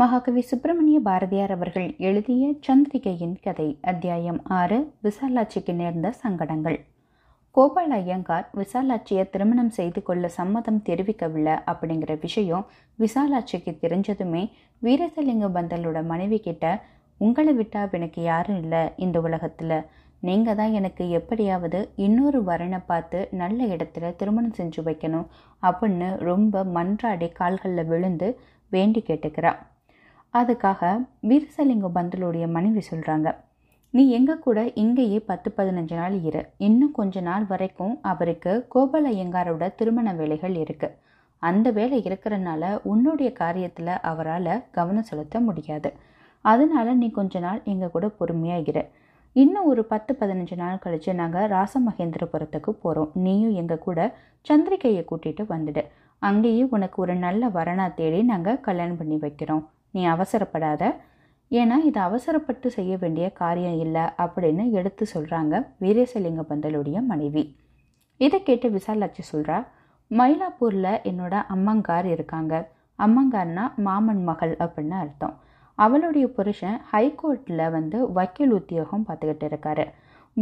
மகாகவி சுப்பிரமணிய பாரதியார் அவர்கள் எழுதிய சந்திரிகையின் கதை அத்தியாயம் ஆறு விசாலாட்சிக்கு நேர்ந்த சங்கடங்கள். கோபால் ஐயங்கார் விசாலாட்சியை திருமணம் செய்து கொள்ள சம்மதம் தெரிவிக்கவில்லை அப்படிங்கிற விஷயம் விசாலாட்சிக்கு தெரிஞ்சதுமே வீரசலிங்க பந்தலோட மனைவி கிட்ட உங்களை விட்டா எனக்கு யாரும் இல்லை இந்த உலகத்தில். நீங்கள் தான் எனக்கு எப்படியாவது இன்னொரு வரனை பார்த்து நல்ல இடத்துல திருமணம் செஞ்சு வைக்கணும் அப்படின்னு ரொம்ப மன்றாடி கால்களில் விழுந்து வேண்டி கேட்டுக்கிறா. அதுக்காக வீரசலிங்கம் பந்தலுடைய மனைவி சொல்கிறாங்க நீ எங்கள் கூட இங்கேயே பத்து பதினஞ்சு நாள் இரு. இன்னும் கொஞ்ச நாள் வரைக்கும் அவருக்கு கோபால ஐயங்காரோட திருமண வேலைகள் இருக்குது அந்த வேலை இருக்கிறனால உன்னுடைய காரியத்தில் அவரால் கவனம் செலுத்த முடியாது. அதனால நீ கொஞ்ச நாள் எங்கள் கூட பொறுமையாக இரு. இன்னும் ஒரு பத்து பதினஞ்சு நாள் கழித்து நாங்கள் ராசமகேந்திரபுரத்துக்கு போகிறோம் நீயும் எங்கள் கூட சந்திரிகையை கூட்டிகிட்டு வந்துடு. அங்கேயே உனக்கு ஒரு நல்ல வரனா தேடி நாங்கள் கல்யாணம் பண்ணி வைக்கிறோம். நீ அவசரப்படாத. ஏன்னா இது அவசரப்பட்டு செய்ய வேண்டிய காரியம் இல்லை அப்படின்னு எடுத்து சொல்கிறாங்க வீரேசலிங்க பந்தலுடைய மனைவி. இதை கேட்டு விசாலாட்சி சொல்கிறா மயிலாப்பூரில் என்னோட அம்மங்கார் இருக்காங்க. அம்மங்கார்னா மாமன் மகள் அப்படின்னு அர்த்தம். அவளுடைய புருஷன் ஹைகோர்ட்டில் வந்து வக்கீல் உத்தியோகம் பார்த்துக்கிட்டு இருக்காரு.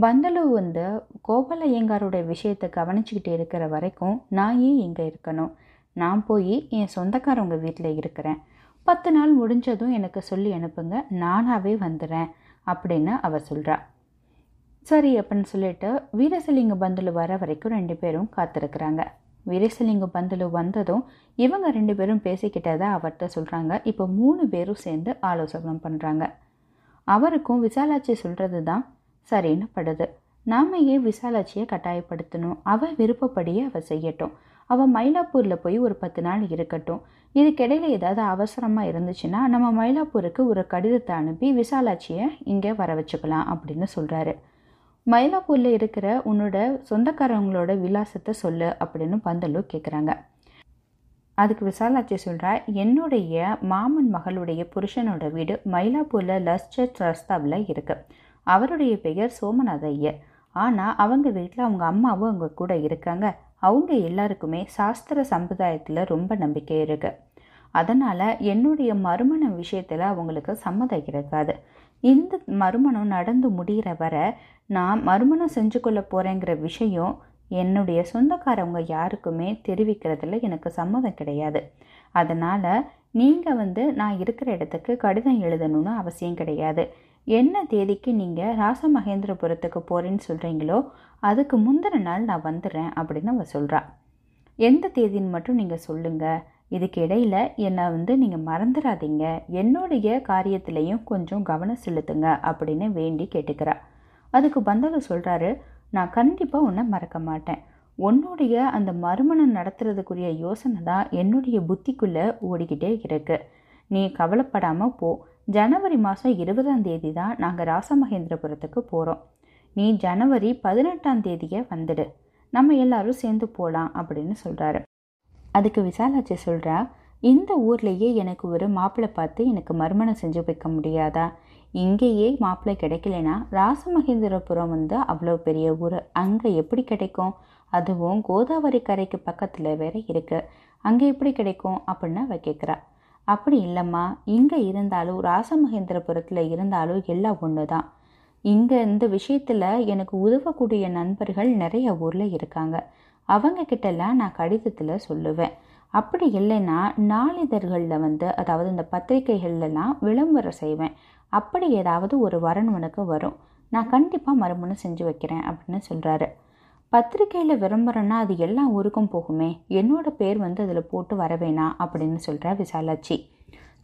பந்தலு வந்து கோபால விஷயத்தை கவனிச்சுக்கிட்டு இருக்கிற வரைக்கும் நான் ஏன் இங்கே இருக்கணும்? நான் போய் என் சொந்தக்காரவங்க வீட்டில் இருக்கிறேன். பத்து நாள் முடிஞ்சதும் எனக்கு சொல்லி அனுப்புங்க. நானாகவே வந்துடுறேன் அப்படின்னு அவள் சொல்கிறா சரி அப்படின்னு சொல்லிட்டு வீரசலிங்க பந்துலு வர வரைக்கும் ரெண்டு பேரும் காத்திருக்கிறாங்க. வீரசலிங்க பந்துலு வந்ததும் இவங்க ரெண்டு பேரும் பேசிக்கிட்டதை அவர்கிட்ட சொல்கிறாங்க இப்போ மூணு பேரும் சேர்ந்து ஆலோசனை பண்ணுறாங்க அவருக்கும் விசாலாட்சி சொல்கிறது தான் சரின்னு படுது. நாம ஏன் விசாலாட்சியை கட்டாயப்படுத்தணும்? அவள் விருப்பப்படியே அவள் செய்யட்டும். அவள் மயிலாப்பூரில் போய் ஒரு பத்து நாள் இருக்கட்டும். இதுக்கிடையில் ஏதாவது அவசரமாக இருந்துச்சுன்னா நம்ம மயிலாப்பூருக்கு ஒரு கடிதத்தை அனுப்பி விசாலாட்சியை இங்கே வர வச்சுக்கலாம் அப்படின்னு சொல்கிறாரு மயிலாப்பூரில் இருக்கிற உன்னோட சொந்தக்காரவங்களோட விலாசத்தை சொல்லு அப்படின்னு பந்தலு கேட்குறாங்க அதுக்கு விசாலாட்சி சொல்கிறா என்னுடைய மாமன் மகளுடைய புருஷனோட வீடு மயிலாப்பூரில் லஸ்டர் ரஸ்தாவில் இருக்குது அவருடைய பெயர் சோமநாத ஐயர் ஆனால் அவங்க வீட்டில் அவங்க அம்மாவும் அவங்க கூட இருக்காங்க. அவங்க எல்லாருக்குமே சாஸ்திர சம்பிரதாயத்தில் ரொம்ப நம்பிக்கை இருக்குது அதனால் என்னுடைய மறுமண விஷயத்தில் அவங்களுக்கு சம்மதம் இருக்காது இந்த மறுமணம் நடந்து முடிகிற வர நான் மறுமணம் செஞ்சு கொள்ள போகிறேங்கிற விஷயம் என்னுடைய சொந்தக்காரவங்க யாருக்குமே தெரிவிக்கிறதுல எனக்கு சம்மதம் கிடையாது. அதனால் நீங்கள் வந்து நான் இருக்கிற இடத்துக்கு கடிதம் எழுதணும்னு அவசியம் கிடையாது. என்ன தேதிக்கு நீங்கள் ராசமகேந்திரபுரத்துக்கு போகிறேன்னு சொல்கிறீங்களோ அதுக்கு முந்தின நாள் நான் வந்துடுறேன் அப்படின்னு அவள் சொல்கிறா எந்த தேதின்னு மட்டும் நீங்கள் சொல்லுங்கள் இதுக்கு இடையில் என்னை வந்து நீங்கள் மறந்துடாதீங்க என்னுடைய காரியத்திலையும் கொஞ்சம் கவனம் செலுத்துங்க அப்படின்னு வேண்டி கேட்டுக்கிறா. அதுக்கு பந்தலு சொல்கிறாரு நான் கண்டிப்பாக உன்னை மறக்க மாட்டேன். உன்னுடைய அந்த மறுமணம் நடத்துறதுக்குரிய யோசனை தான் என்னுடைய புத்திக்குள்ளே ஓடிக்கிட்டே இருக்கு. நீ கவலைப்படாமல் போ. ஜனவரி மாதம் இருபதாம் தேதி தான் நாங்கள் ராசமகேந்திரபுரத்துக்கு போகிறோம் நீ ஜனவரி பதினெட்டாம் தேதியே வந்துடு. நம்ம எல்லாரும் சேர்ந்து போகலாம் அப்படின்னு சொல்கிறாரு அதுக்கு விசாலாச்சி சொல்கிறா இந்த ஊர்லேயே எனக்கு ஒரு மாப்பிள்ளை பார்த்து எனக்கு மறுமணம் செஞ்சு வைக்க முடியாதா? இங்கேயே மாப்பிள்ளை கிடைக்கலனா ராசமகேந்திரபுரம் வந்து அவ்வளோ பெரிய ஊர். அங்கே எப்படி கிடைக்கும்? அதுவும் கோதாவரி கரைக்கு பக்கத்தில் வேற இருக்குது அங்கே எப்படி கிடைக்கும்? அப்படின்னு அவ கேட்குறா அப்படி இல்லைம்மா. இங்கே இருந்தாலும் ராசமகேந்திரபுரத்தில் இருந்தாலும் எல்லாம் ஒன்று தான் இங்கே இந்த விஷயத்தில் எனக்கு உதவக்கூடிய நண்பர்கள் நிறைய ஊரில் இருக்காங்க. அவங்க கிட்டலாம் நான் கடிதத்தில் சொல்லுவேன். அப்படி இல்லைன்னா நாளிதழ்களில் வந்து அதாவது இந்த பத்திரிகைகள்லாம் விளம்பரம் செய்வேன். அப்படி ஏதாவது ஒரு வரன் உனக்கு வரும். நான் கண்டிப்பாக மறுமணம் செஞ்சு வைக்கிறேன் அப்படின்னு சொல்கிறாரு பத்திரிக்கையில் விளம்பரம்னா அது எல்லா ஊருக்கும் போகுமே. என்னோட பேர் வந்து அதில் போட்டு வர வேணாம் அப்படின்னு சொல்கிறா விசாலாட்சி.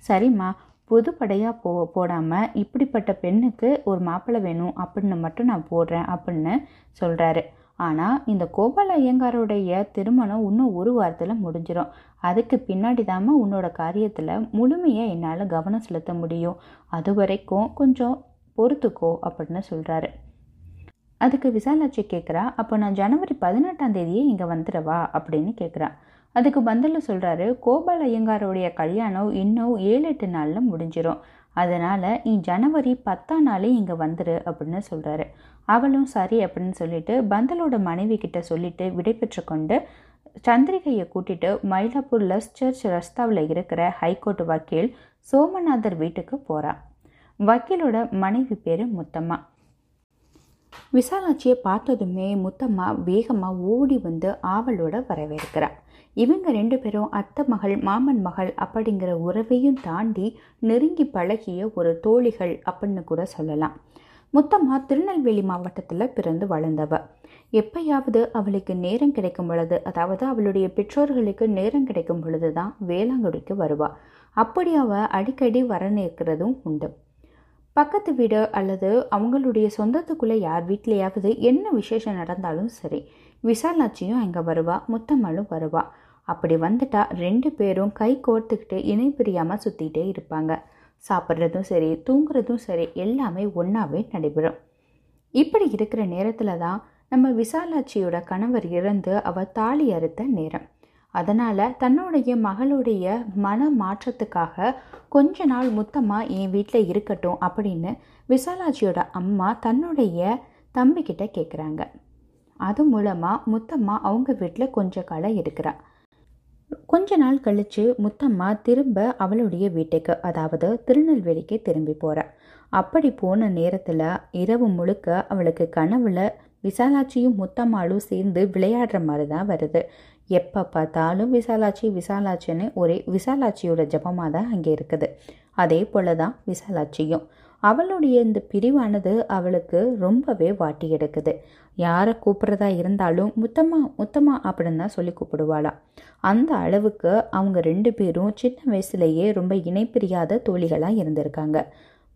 சரிம்மா பொதுப்படையாக போ போடாமல் இப்படிப்பட்ட பெண்ணுக்கு ஒரு மாப்பிள்ளை வேணும் அப்படின்னு மட்டும் நான் போடுறேன் அப்படின்னு சொல்கிறாரு ஆனால் இந்த கோபால ஐயங்காரோடைய திருமணம் இன்னும் ஒரு வாரத்தில் முடிஞ்சிடும் அதுக்கு பின்னாடி தாம உன்னோட காரியத்தில் முழுமையாக என்னால் கவனம் செலுத்த முடியும். அது வரைக்கும் கொஞ்சம் பொறுத்துக்கோ அப்படின்னு சொல்கிறாரு அதுக்கு விசாலாட்சி கேட்குறா அப்போ நான் ஜனவரி பதினெட்டாம் தேதியே இங்கே வந்துடவா? அப்படின்னு கேட்குறா அதுக்கு பந்தல சொல்கிறாரு கோபால் ஐயங்காரோடைய கல்யாணம் இன்னும் ஏழு எட்டு நாளில் முடிஞ்சிடும் அதனால் நீ ஜனவரி பத்தாம் நாளே இங்கே வந்துரு அப்படின்னு சொல்கிறாரு அவளும் சரி அப்படின்னு சொல்லிட்டு பந்தலோட மனைவி கிட்ட சொல்லிட்டு விடைபெற்று கொண்டு சந்திரிகையை கூட்டிட்டு மயிலாப்பூர் லஸ் சர்ச் ரஸ்தாவில் இருக்கிற ஹைகோர்ட் வக்கீல் சோமநாதர் வீட்டுக்கு போகிறான் வக்கீலோட மனைவி பேர் முத்தம்மா. விசாலாட்சியை பார்த்ததுமே முத்தம்மா வேகமாக ஓடி வந்து ஆவலோட வரவேற்கிறாள் இவங்க ரெண்டு பேரும் அத்தை மகள் மாமன் மகள் அப்படிங்கிற உறவையும் தாண்டி நெருங்கி பழகிய ஒரு தோழிகள் அப்படின்னு கூட சொல்லலாம். முத்தம்மா திருநெல்வேலி மாவட்டத்தில் பிறந்து வளர்ந்தவ. எப்பயாவது அவளுக்கு நேரம் கிடைக்கும் பொழுது அதாவது அவளுடைய பெற்றோர்களுக்கு நேரம் கிடைக்கும் பொழுது தான் வேளாங்குடிக்கு வருவாள் அப்படி அவள் அடிக்கடி வர நிற்கிறதும் உண்டு. பக்கத்து வீடு அல்லது அவங்களுடைய சொந்தத்துக்குள்ளே யார் வீட்லேயாவது என்ன விசேஷம் நடந்தாலும் சரி விசாலாட்சியும் அங்கே வருவா முத்தம்மாளும் வருவா. அப்படி வந்துட்டா ரெண்டு பேரும் கை கோர்த்துக்கிட்டு இணை பிரியாமல் சுற்றிட்டே இருப்பாங்க. சாப்பிட்றதும் சரி தூங்குறதும் சரி எல்லாமே ஒன்றாவே நடைபெறும். இப்படி இருக்கிற நேரத்தில் தான் நம்ம விசாலாட்சியோட கணவர் இறந்து அவள் தாலி அறுத்த நேரம். அதனால் தன்னுடைய மகளுடைய மன மாற்றத்துக்காக கொஞ்ச நாள் முத்தம்மா என் வீட்டில் இருக்கட்டும் அப்படின்னு விசாலாஜியோட அம்மா தன்னுடைய தம்பிக்கிட்ட கேட்குறாங்க அது மூலமாக முத்தம்மா அவங்க வீட்டில் கொஞ்ச காலம் இருக்கிறா. கொஞ்ச நாள் கழித்து முத்தம்மா திரும்ப அவளுடைய வீட்டுக்கு அதாவது திருநெல்வேலிக்கு திரும்பி போகிறாள் அப்படி போன நேரத்தில் இரவு முழுக்க அவளுக்கு கனவுல விசாலாட்சியும் முத்தம்மாளும் சேர்ந்து விளையாடுற மாதிரி தான் வருது. எப்போ பார்த்தாலும் விசாலாட்சி விசாலாட்சின்னு ஒரே விசாலாட்சியோட ஜபமாக தான் அங்கே இருக்குது. அதே போல தான் விசாலாட்சியும். அவளுடைய இந்த பிரிவானது அவளுக்கு ரொம்பவே வாட்டி எடுக்குது. யாரை கூப்பிட்றதா இருந்தாலும் முத்தம்மா முத்தம்மா அப்படின்னு தான் சொல்லி கூப்பிடுவாளாம் அந்த அளவுக்கு அவங்க ரெண்டு பேரும் சின்ன வயசுலேயே ரொம்ப இணைப்பிரியாத தோழிகளாக இருந்திருக்காங்க.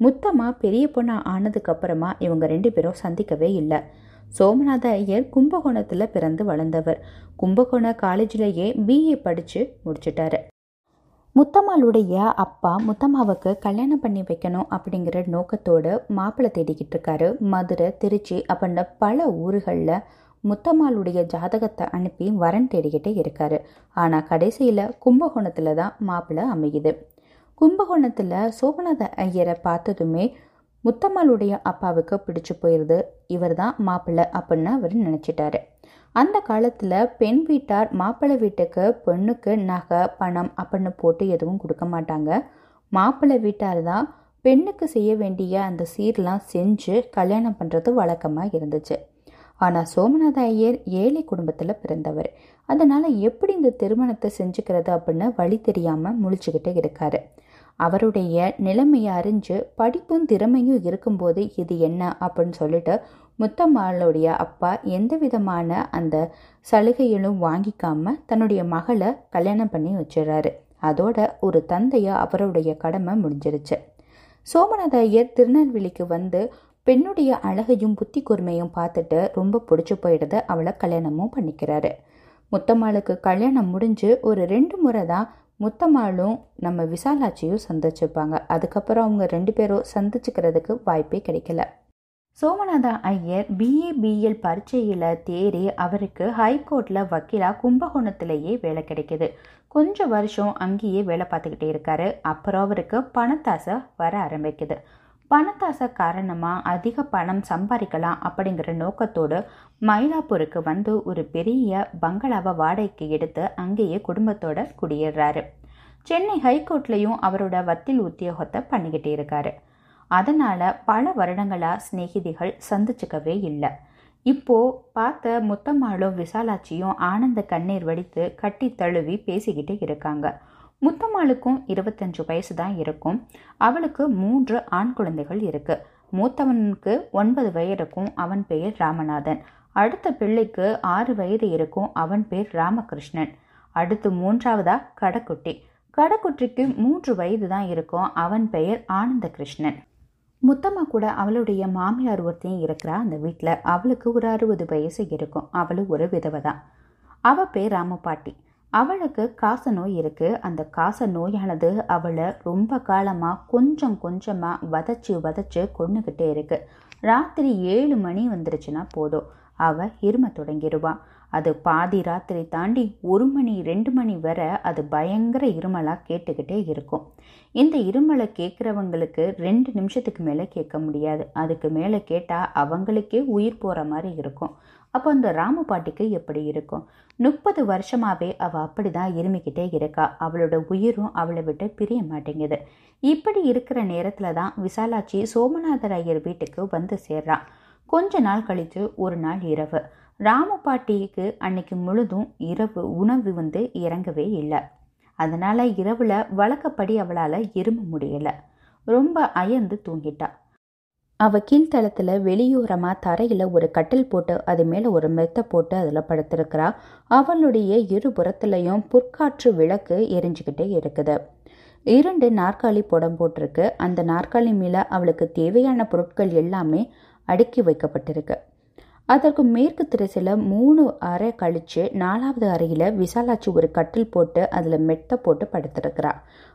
முத்தம்மா பெரிய பொண்ணாக ஆனதுக்கப்புறமா இவங்க ரெண்டு பேரும் சந்திக்கவே இல்லை. சோமநாத ஐயர் கும்பகோணத்தில் பிறந்து வளர்ந்தவர். கும்பகோண காலேஜிலேயே பிஏ படித்து முடிச்சிட்டாரு. முத்தம்மாளுடைய அப்பா முத்தம்மாவுக்கு கல்யாணம் பண்ணி வைக்கணும் அப்படிங்கிற நோக்கத்தோடு மாப்பிள்ளை தேடிக்கிட்டு இருக்காரு. மதுரை திருச்சி அப்படின்னு பல ஊர்களில் முத்தம்மாளுடைய ஜாதகத்தை அனுப்பி வரன் தேடிக்கிட்டே இருக்காரு. ஆனால் கடைசியில் கும்பகோணத்தில் தான் மாப்பிள்ளை அமையுது. கும்பகோணத்தில் சோமநாத ஐயரை பார்த்ததுமே முத்தம்மாளுடைய அப்பாவுக்கு பிடிச்சு போயிடுது இவர் தான் மாப்பிள்ளை அப்படின்னு அவர் நினச்சிட்டாரு. அந்த காலத்தில் பெண் வீட்டார் மாப்பிள்ளை வீட்டுக்கு பெண்ணுக்கு நகை பணம் அப்படின்னு போட்டு எதுவும் கொடுக்க மாட்டாங்க. மாப்பிள்ளை வீட்டார் தான் பெண்ணுக்கு செய்ய வேண்டிய அந்த சீர்லாம் செஞ்சு கல்யாணம் பண்ணுறது வழக்கமாக இருந்துச்சு. ஆனால் சோமநாத ஐயர் ஏழை குடும்பத்தில் பிறந்தவர். அதனால் எப்படி இந்த திருமணத்தை செஞ்சுக்கிறது அப்படின்னு வழி தெரியாமல் முழிச்சுக்கிட்டே இருக்காரு. அவருடைய நிலைமையை அறிஞ்சு படிப்பும் திறமையும் இருக்கும்போது இது என்ன அப்படின்னு சொல்லிட்டு முத்தம்மாளுடைய அப்பா எந்த விதமான அந்த சலுகைகளும் வாங்கிக்காம தன்னுடைய மகளை கல்யாணம் பண்ணி வச்சிடறாரு. அதோட ஒரு தந்தையாக அவருடைய கடமை முடிஞ்சிருச்சு. சோமநாத ஐயர் திருநெல்வேலிக்கு வந்து பெண்ணுடைய அழகையும் புத்தி கூர்மையும் பார்த்துட்டு ரொம்ப பிடிச்சி போயிடுது. அவளை கல்யாணமும் பண்ணிக்கிறாரு. முத்தம்மாளுக்கு கல்யாணம் முடிஞ்சு ஒரு ரெண்டு முறை தான் முத்தம்மாளும் நம்ம விசாலாட்சியும் சந்திச்சுப்பாங்க அதுக்கப்புறம் அவங்க ரெண்டு பேரும் சந்திச்சுக்கிறதுக்கு வாய்ப்பே கிடைக்கல. சோமநாத ஐயர் பிஏ பிஎல் பரீட்சையில் தேறி அவருக்கு ஹைகோர்ட்டில் வக்கீலாக கும்பகோணத்திலேயே வேலை கிடைக்கிது. கொஞ்சம் வருஷம் அங்கேயே வேலை பார்த்துக்கிட்டே இருக்காரு. அப்புறம் அவருக்கு பணத்தாசை வர ஆரம்பிக்குது. பணத்தாசை காரணமாக அதிக பணம் சம்பாதிக்கலாம் அப்படிங்கிற நோக்கத்தோடு மயிலாப்பூருக்கு வந்து ஒரு பெரிய பங்களாவை வாடகைக்கு எடுத்து அங்கேயே குடும்பத்தோட குடியேறாரு. சென்னை ஹைகோர்ட்லேயும் அவரோட வத்தில் உத்தியோகத்தை பண்ணிக்கிட்டே இருக்காரு. அதனால் பல வருடங்களாக சிநேகிதிகள் சந்திச்சுக்கவே இல்லை. இப்போ பார்த்த முத்தம்மாளும் விசாலாட்சியும் ஆனந்த கண்ணீர் வடித்து கட்டி தழுவி பேசிக்கிட்டு இருக்காங்க. முத்தம்மாளுக்கும் இருபத்தஞ்சு வயசு தான் இருக்கும். அவளுக்கு மூன்று ஆண் குழந்தைகள் இருக்கு. மூத்தவனுக்கு ஒன்பது வயதுக்கும் அவன் பெயர் ராமநாதன். அடுத்த பிள்ளைக்கு ஆறு வயது இருக்கும் அவன் பேர் ராமகிருஷ்ணன். அடுத்து மூன்றாவதா கடக்குட்டி. கடக்குட்டிக்கு மூன்று வயது தான் இருக்கும் அவன் பெயர் ஆனந்த கிருஷ்ணன் முத்தம்மா கூட அவளுடைய மாமியார் ஒருத்தையும் இருக்கிறா அந்த வீட்டில் அவளுக்கு ஒரு அறுபது வயசு இருக்கும் அவளும் ஒரு விதவை தான் அவள் பேர் ராமபாட்டி. அவளுக்கு காச நோய் இருக்குது அந்த காச நோயானது அவளை ரொம்ப காலமாக கொஞ்சம் கொஞ்சமாக வதச்சு வதச்சு கொண்டுக்கிட்டே இருக்கு. ராத்திரி ஏழு மணி வந்துருச்சுன்னா போதும். அவள் இரும தொடங்கிடுவான் அது பாதி ராத்திரி தாண்டி ஒரு மணி ரெண்டு மணி வரை அது பயங்கர இருமலாக கேட்டுக்கிட்டே இருக்கும். இந்த இருமலை கேட்குறவங்களுக்கு ரெண்டு நிமிஷத்துக்கு மேலே கேட்க முடியாது. அதுக்கு மேலே கேட்டால் அவங்களுக்கே உயிர் போகிற மாதிரி இருக்கும். அப்போ அந்த ராமு பாட்டிக்கு எப்படி இருக்கும்? முப்பது வருஷமாகவே அவள் அப்படி தான் இருமிக்கிட்டே இருக்கா. அவளோட உயிரும் அவளை விட்டு பிரிய மாட்டேங்குது. இப்படி இருக்கிற நேரத்தில் தான் விசாலாட்சி சோமநாதர் ஐயர் வீட்டுக்கு வந்து சேர்றான். கொஞ்ச நாள் கழித்து ஒரு நாள் இரவு. ராமு பாட்டிக்கு அன்னைக்கு முழுதும் இரவு உணவு வந்து இறங்கவே இல்லை. அதனால் இரவில் வழக்கப்படி அவளால் இரும முடியலை. ரொம்ப அயர்ந்து தூங்கிட்டா. அவ கீழ்த்தளத்தில் வெளியோரமாக தரையில் ஒரு கட்டில் போட்டு அது மேலே ஒரு மெத்த போட்டு அதில் படுத்திருக்கிறா. அவளுடைய இருபுறத்துலையும் புற்காற்று விளக்கு எரிஞ்சுக்கிட்டே இருக்குது. இரண்டு நாற்காலி புடம் போட்டிருக்கு. அந்த நாற்காலி மேலே அவளுக்கு தேவையான பொருட்கள் எல்லாமே அடுக்கி வைக்கப்பட்டிருக்கு. அதற்கு மேற்கு திரைசில மூணு அறை கழித்து நாலாவது அறையில் விசாலாட்சி ஒரு கட்டில் போட்டு அதில் மெட்டை போட்டு படுத்திருக்கிறா.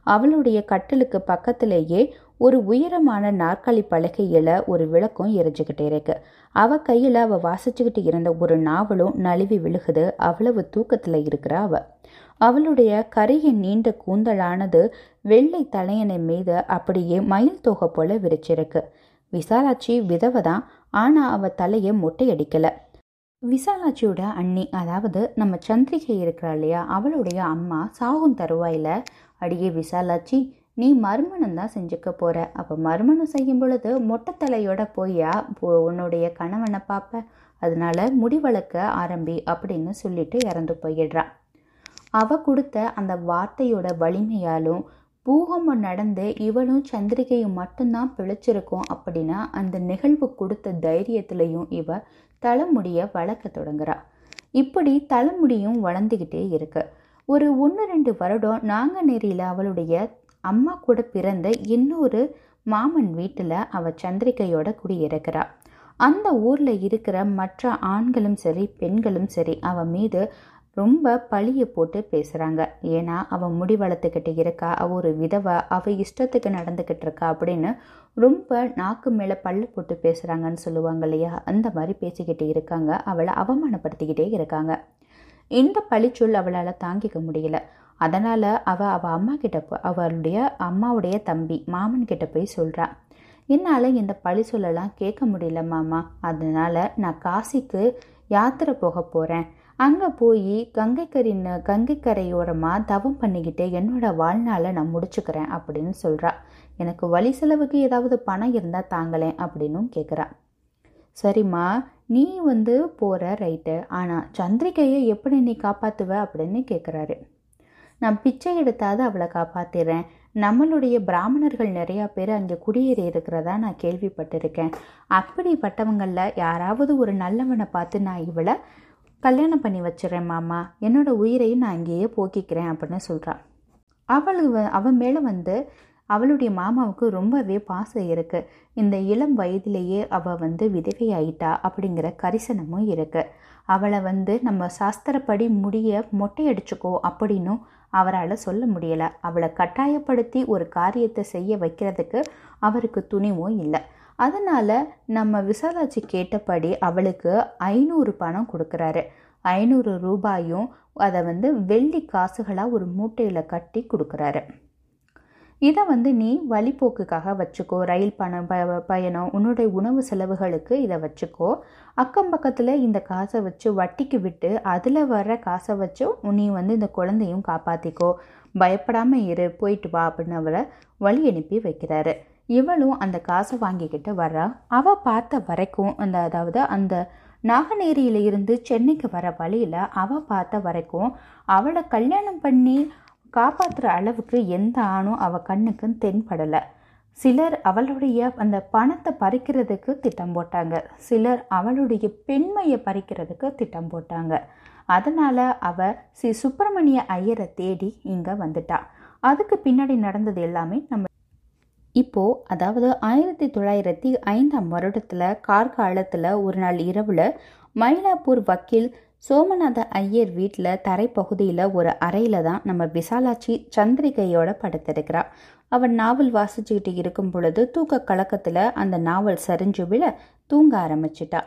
அவளுடைய கட்டிலுக்கு பக்கத்திலேயே ஒரு உயரமான நாற்காலி பலகையில் ஒரு விளக்கும் எரிஞ்சுக்கிட்டே இருக்கு. அவ கையில் அவ வாசிச்சுக்கிட்டு இருந்த ஒரு நாவலும் நழுவி விழுகுது. அவ்வளவு தூக்கத்தில் இருக்கிற அவ. அவளுடைய கரிய நீண்ட கூந்தலானது வெள்ளை தலையணை மீது அப்படியே மயில் தொகை போல விரிச்சிருக்கு. விசாலாட்சி விதவை தான் ஆனால் அவள் தலையை மொட்டையடிக்கலை. விசாலாட்சியோட அண்ணி அதாவது நம்ம சந்திரிகை இருக்கிறா இல்லையா அவளுடைய அம்மா சாகும் தருவாயில் அடியே விசாலாட்சி நீ மறுமணம் தான் செஞ்சுக்க போகிற அப்போ மறுமணம் செய்யும் பொழுது மொட்டை தலையோட போயா உன்னுடைய கணவனை பார்ப்ப அதனால முடி வளர்க்க ஆரம்பி அப்படின்னு சொல்லிட்டு இறந்து போயிடுறான் அவ கொடுத்த அந்த வார்த்தையோட வலிமையாலும் பூகம்பம் நடந்து இவளும் சந்திரிகையும் மட்டும்தான் பிழைச்சிருக்கோம் அப்படின்னா அந்த நிகழ்வு கொடுத்த தைரியத்திலையும் இவ தலைமுடிய வளர்க்க தொடங்குறா. இப்படி தலைமுடியும் வளர்ந்துக்கிட்டே இருக்கு. ஒரு ஒன்று ரெண்டு வருடம் நாங்கநேரியில் அவளுடைய அம்மா கூட பிறந்த இன்னொரு மாமன் வீட்டில் அவள் சந்திரிகையோட குடியிருக்கிறா. அந்த ஊரில் இருக்கிற மற்ற ஆண்களும் சரி பெண்களும் சரி அவள் மீது ரொம்ப பழியை போட்டு பேசுகிறாங்க ஏன்னா அவன் முடி வளர்த்துக்கிட்டு இருக்கா அவள் ஒரு விதவை அவள் இஷ்டத்துக்கு நடந்துக்கிட்டு இருக்கா அப்படின்னு ரொம்ப நாக்கு மேலே பல்லு போட்டு பேசுகிறாங்கன்னு சொல்லுவாங்க இல்லையா? அந்த மாதிரி பேசிக்கிட்டு இருக்காங்க. அவளை அவமானப்படுத்திக்கிட்டே இருக்காங்க. இந்த பழிச்சொல் அவளால் தாங்கிக்க முடியல. அதனால் அவள் அவள் அம்மா கிட்ட போ அவளுடைய அம்மாவுடைய தம்பி மாமன் கிட்ட போய் சொல்கிறாள் என்னால் இந்த பழி சொல்லலாம் கேட்க முடியல மாமா. அதனால் நான் காசிக்கு யாத்திரை போக போகிறேன் அங்கே போய் கங்கைக்கரின் கங்கைக்கரையோரமாக தவம் பண்ணிக்கிட்டு என்னோட வாழ்நாளை நான் முடிச்சுக்கிறேன் அப்படின்னு சொல்கிறா எனக்கு வழி செலவுக்கு ஏதாவது பணம் இருந்தால் தாங்களேன் அப்படின்னும் கேட்குறா சரிம்மா நீ வந்து போகிற ரைட்டு ஆனால் சந்திரிகையை எப்படி நீ காப்பாற்றுவ அப்படின்னு கேட்குறாரு நான் பிச்சை எடுத்தாவது அவளை காப்பாற்றிடுறேன் நம்மளுடைய பிராமணர்கள் நிறையா பேர் அங்கே குடியேறி இருக்கிறதா நான் கேள்விப்பட்டிருக்கேன். அப்படிப்பட்டவங்களில் யாராவது ஒரு நல்லவனை பார்த்து நான் இவளை கல்யாணம் பண்ணி வச்சிடறேன் மாமா. என்னோட உயிரையும் நான் இங்கேயே போக்கிக்கிறேன் அப்படின்னு சொல்கிறான் அவளு அவன் மேலே வந்து அவளுடைய மாமாவுக்கு ரொம்பவே பாசம் இருக்குது இந்த இளம் வயதிலேயே அவள் வந்து விதவையாயிட்டா அப்படிங்கிற கரிசனமும் இருக்குது அவளை வந்து நம்ம சாஸ்திரப்படி முடிய மொட்டையடிச்சுக்கோ அப்படின்னும் அவரால் சொல்ல முடியலை. அவளை கட்டாயப்படுத்தி ஒரு காரியத்தை செய்ய வைக்கிறதுக்கு அவருக்கு துணிவும் இல்லை. அதனால் நம்ம விசாலாச்சி கேட்டபடி அவளுக்கு ஐநூறு பணம் கொடுக்குறாரு. ஐநூறு ரூபாயும் அதை வந்து வெள்ளி காசுகளாக ஒரு மூட்டையில் கட்டி கொடுக்குறாரு. இதை வந்து நீ வழிப்போக்குக்காக வச்சுக்கோ. ரயில் பணம் ப பயணம் உன்னுடைய உணவு செலவுகளுக்கு இதை வச்சுக்கோ. அக்கம் பக்கத்தில் இந்த காசை வச்சு வட்டிக்கு விட்டு அதில் வர்ற காசை வச்சு நீ வந்து இந்த குழந்தையும் காப்பாற்றிக்கோ பயப்படாமல் இரு போயிட்டு வா அப்படின்னு அவரை வழி அனுப்பி வைக்கிறாரு. இவளும் அந்த காசை வாங்கிக்கிட்டு வர்றா. அவள் பார்த்த வரைக்கும் அந்த அதாவது அந்த நாகநேரியில இருந்து சென்னைக்கு வர வழியில் அவள் பார்த்த வரைக்கும் அவளை கல்யாணம் பண்ணி காப்பாற்றுற அளவுக்கு எந்த ஆணும் அவள் கண்ணுக்கு தென்படலை. சிலர் அவளுடைய அந்த பணத்தை பறிக்கிறதுக்கு திட்டம் போட்டாங்க. சிலர் அவளுடைய பெண்மையை பறிக்கிறதுக்கு திட்டம் போட்டாங்க. அதனால் அவ ஸ்ரீ சுப்பிரமணிய ஐயரை தேடி இங்கே வந்துட்டா. அதுக்கு பின்னாடி நடந்தது எல்லாமே நம்ம இப்போது அதாவது ஆயிரத்தி தொள்ளாயிரத்தி ஐந்தாம் வருடத்தில் கார்காலத்தில் ஒரு நாள் இரவில் மயிலாப்பூர் வக்கீல் சோமநாத ஐயர் வீட்டில் தரைப்பகுதியில் ஒரு அறையில் தான் நம்ம விசாலாட்சி சந்திரிகையோட படுத்திருக்கிறா. அவன் நாவல் வாசிச்சுக்கிட்டு இருக்கும் பொழுது தூக்க கலக்கத்தில் அந்த நாவல் சரிஞ்சு விழ தூங்க ஆரம்பிச்சிட்டா.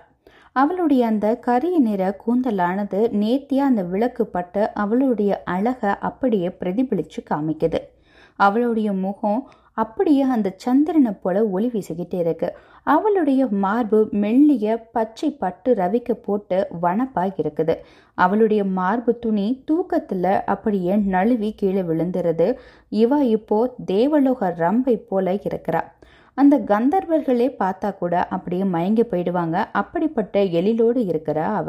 அவளுடைய அந்த கரிய நிற கூந்தலானது நேர்த்தியாக அந்த விளக்கு பட்டு அவளுடைய அழகை அப்படியே பிரதிபலித்து காமிக்குது. அவளுடைய முகம் அப்படியே அந்த சந்திரனை போல ஒளி வீசிக்கிட்டே இருக்கு. அவளுடைய மார்பு மெல்லிய பச்சை பட்டு ரவிக்க போட்டு வனப்பாக இருக்குது. அவளுடைய மார்பு துணி தூக்கத்தில் அப்படியே நழுவி கீழே விழுந்துருது. இவ இப்போ தேவலோக ரம்பை போல இருக்கிறா. அந்த கந்தர்வர்களே பார்த்தா கூட அப்படியே மயங்கி போயிடுவாங்க. அப்படிப்பட்ட எழிலோடு இருக்கிற அவ.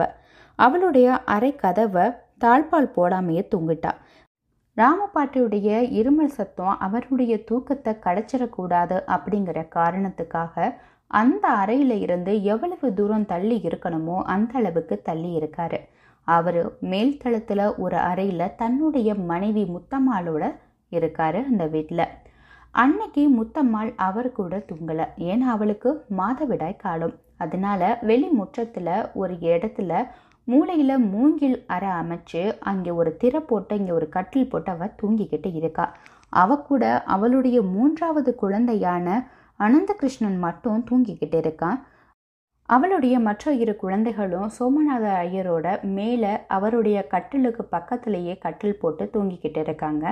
அவளுடைய அரை கதவை தாழ்பால் போடாமையே தூங்கிட்டா. ராமபாட்டியுடைய இருமல் சத்தம் அவருடைய தூக்கத்தை கடைச்சிடக்கூடாது அப்படிங்கிற காரணத்துக்காக அந்த அறையில இருந்து எவ்வளவு தூரம் தள்ளி இருக்கணுமோ அந்த அளவுக்கு தள்ளி இருக்காரு. அவர் மேல்தளத்தில் ஒரு அறையில் தன்னுடைய மனைவி முத்தம்மாளோட இருக்காரு அந்த வீட்டில் அன்னைக்கு முத்தம்மாள் அவர் கூட தூங்கலை. ஏன்னா அவளுக்கு மாதவிடாய் காலம். அதனால வெளி முற்றத்தில் ஒரு இடத்துல மூளையில் மூங்கில் அறை அமைச்சு அங்கே ஒரு திரை போட்டு இங்கே ஒரு கட்டில் போட்டு அவள் தூங்கிக்கிட்டு இருக்கா. அவ கூட அவளுடைய மூன்றாவது குழந்தையான அனந்தகிருஷ்ணன் மட்டும் தூங்கிக்கிட்டு இருக்கான் அவளுடைய மற்ற இரு குழந்தைகளும் சோமநாத ஐயரோட மேலே அவருடைய கட்டிலுக்கு பக்கத்திலேயே கட்டில் போட்டு தூங்கிக்கிட்டு இருக்காங்க.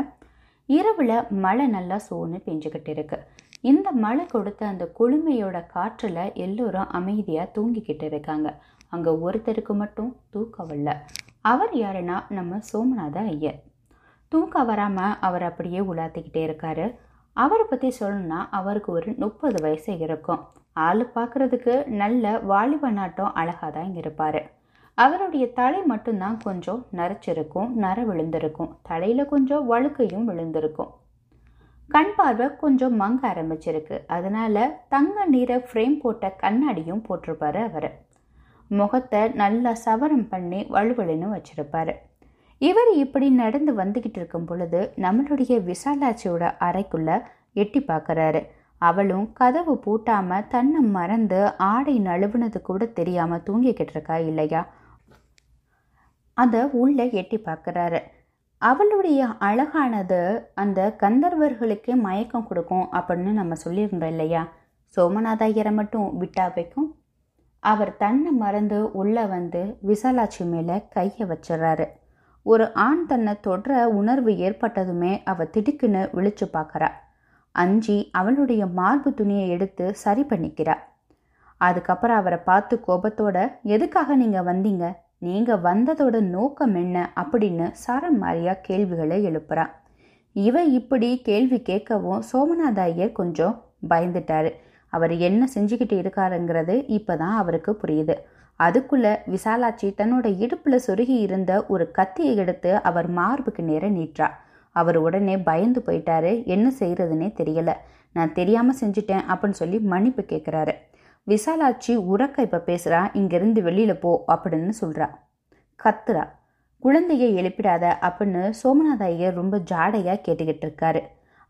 இரவில் மழை நல்லா சோன்னு பெஞ்சுக்கிட்டு இருக்கு. இந்த மழை கொடுத்த அந்த குளுமையோட காற்றில் எல்லோரும் அமைதியாக தூங்கிக்கிட்டு இருக்காங்க. அங்கே ஒருத்தருக்கு மட்டும் தூக்கம் வரல. அவர் யாருன்னா நம்ம சோமநாத ஐயர். தூக்கம் வராமல் அவர் அப்படியே உலாத்திக்கிட்டே இருக்காரு. அவரை பற்றி சொல்லணும்னா அவருக்கு ஒரு முப்பது வயசு இருக்கும். ஆள் பார்க்குறதுக்கு நல்ல வாலிப நாட்டம் அழகாக தான் இங்கே இருப்பார். அவருடைய தலை மட்டும்தான் கொஞ்சம் நரைச்சிருக்கும் நர விழுந்திருக்கும். தலையில் கொஞ்சம் வழுக்கையும் விழுந்திருக்கும். கண் பார்வை கொஞ்சம் மங்க ஆரம்பிச்சிருக்கு. அதனால தங்க நிற ஃப்ரேம் போட்ட கண்ணாடியும் போட்டிருப்பாரு அவர். முகத்தை நல்லா சவரம் பண்ணி வலுவலுன்னு வச்சிருப்பாரு. இவர் இப்படி நடந்து வந்துக்கிட்டு இருக்கும் பொழுது நம்மளுடைய விசாலாட்சியோட அறைக்குள்ள எட்டி பார்க்குறாரு அவளும் கதவு பூட்டாம தன்னை மறந்து ஆடை நழுவுனது கூட தெரியாம தூங்கிக்கிட்டு இருக்கா இல்லையா? அதை உள்ள எட்டி பார்க்குறாரு அவளுடைய அழகானது அந்த கந்தர்வர்களுக்கே மயக்கம் கொடுக்கும் அப்படின்னு நம்ம சொல்லியிருந்தோம் இல்லையா? சோமநாத ஐயரை மட்டும் விட்டா வைக்கும்? அவர் தன்னை மறந்து உள்ளே வந்து விசாலாட்சி மேலே கையை வச்சிடறாரு. ஒரு ஆண் தன்னை தொடுற உணர்வு ஏற்பட்டதுமே அவள் திடுக்குன்னு விழிச்சு பார்க்குறா அஞ்சி அவளுடைய மார்பு துணியை எடுத்து சரி பண்ணிக்கிறா. அதுக்கப்புறம் அவரை பார்த்து கோபத்தோட எதுக்காக நீங்கள் வந்தீங்க? நீங்கள் வந்ததோட நோக்கம் என்ன? அப்படின்னு சரம் மாதிரியாக கேள்விகளை எழுப்புறா. இவ இப்படி கேள்வி கேட்கவும் சோமநாத ஐயர் கொஞ்சம் பயந்துட்டாரு. அவர் என்ன செஞ்சுக்கிட்டு இருக்காருங்கிறது இப்போதான் அவருக்கு புரியுது. அதுக்குள்ள விசாலாட்சி தன்னோட இடுப்புல சொருகி இருந்த ஒரு கத்தியை எடுத்து அவர் மார்புக்கு நேர நீட்டா அவர் உடனே பயந்து போயிட்டாரு. என்ன செய்யறதுனே தெரியல. நான் தெரியாம செஞ்சுட்டேன் அப்படின்னு சொல்லி மன்னிப்பு கேட்குறாரு விசாலாட்சி உறக்க இப்ப பேசுறா. இங்கிருந்து வெளியில போ அப்படின்னு சொல்றா. கத்துறா. குழந்தையை எழுப்பிடாத அப்படின்னு சோமநாத ஐயர் ரொம்ப ஜாடையா கேட்டுக்கிட்டு இருக்காரு.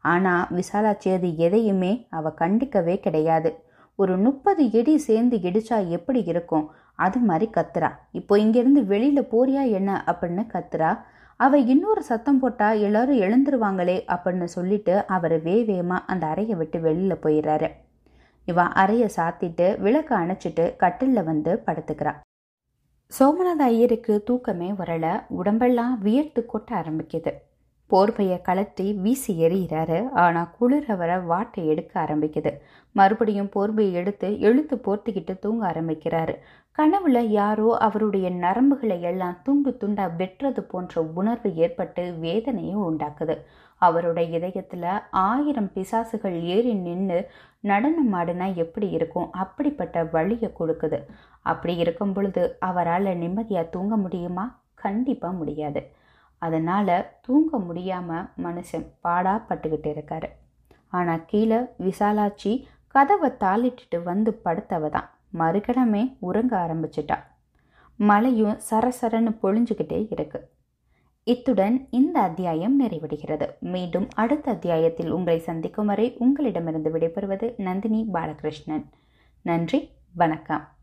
ஆனா விசாலாச்சி அது எதையுமே அவ கண்டிக்கவே கிடையாது. ஒரு முப்பது எடி சேர்ந்து இடிச்சா எப்படி இருக்கும்? அது மாதிரி கத்துறா. இப்போ இங்கிருந்து வெளியில போறியா என்ன அப்படின்னு கத்துறா. அவ இன்னொரு சத்தம் போட்டா எல்லாரும் எழுந்துருவாங்களே அப்படின்னு சொல்லிட்டு அவர் வே அந்த அறையை விட்டு வெளியில போயிடுறாரு. இவன் அறையை சாத்திட்டு விளக்கு அணைச்சிட்டு கட்டில்ல வந்து படுத்துக்கிறா. சோமநாத ஐயருக்கு தூக்கமே வரல. உடம்பெல்லாம் வியர்த்து கொட்ட ஆரம்பிக்குது. போர்வையை கலட்டி வீசி எறிகிறாரு. ஆனால் குளிர வர வாட்டை எடுக்க ஆரம்பிக்குது. மறுபடியும் போர்வையை எடுத்து எழுத்து போர்த்திக்கிட்டு தூங்க ஆரம்பிக்கிறாரு. கனவுல யாரோ அவருடைய நரம்புகளை எல்லாம் துண்டு துண்டா வெட்டுறது போன்ற உணர்வு ஏற்பட்டு வேதனையை உண்டாக்குது. அவருடைய இதயத்துல ஆயிரம் பிசாசுகள் ஏறி நின்று நடனம் ஆடினா எப்படி இருக்கும்? அப்படிப்பட்ட வழியை கொடுக்குது. அப்படி இருக்கும் பொழுது அவரால் நிம்மதியாக தூங்க முடியுமா? கண்டிப்பாக முடியாது. அதனால் தூங்க முடியாமல் மனுஷன் பாடாப்பட்டுக்கிட்டு இருக்காரு. ஆனால் கீழே விசாலாட்சி கதவை தாளிட்டுட்டு வந்து படுத்தவ தான். மறுகணமே உறங்க ஆரம்பிச்சிட்டா. மழையும் சரசரன்னு பொழிஞ்சுக்கிட்டே இருக்கு. இத்துடன் இந்த அத்தியாயம் நிறைவடைகிறது. மீண்டும் அடுத்த அத்தியாயத்தில் உங்களை சந்திக்கும் வரை உங்களிடமிருந்து விடைபெறுவது நந்தினி பாலகிருஷ்ணன். நன்றி வணக்கம்.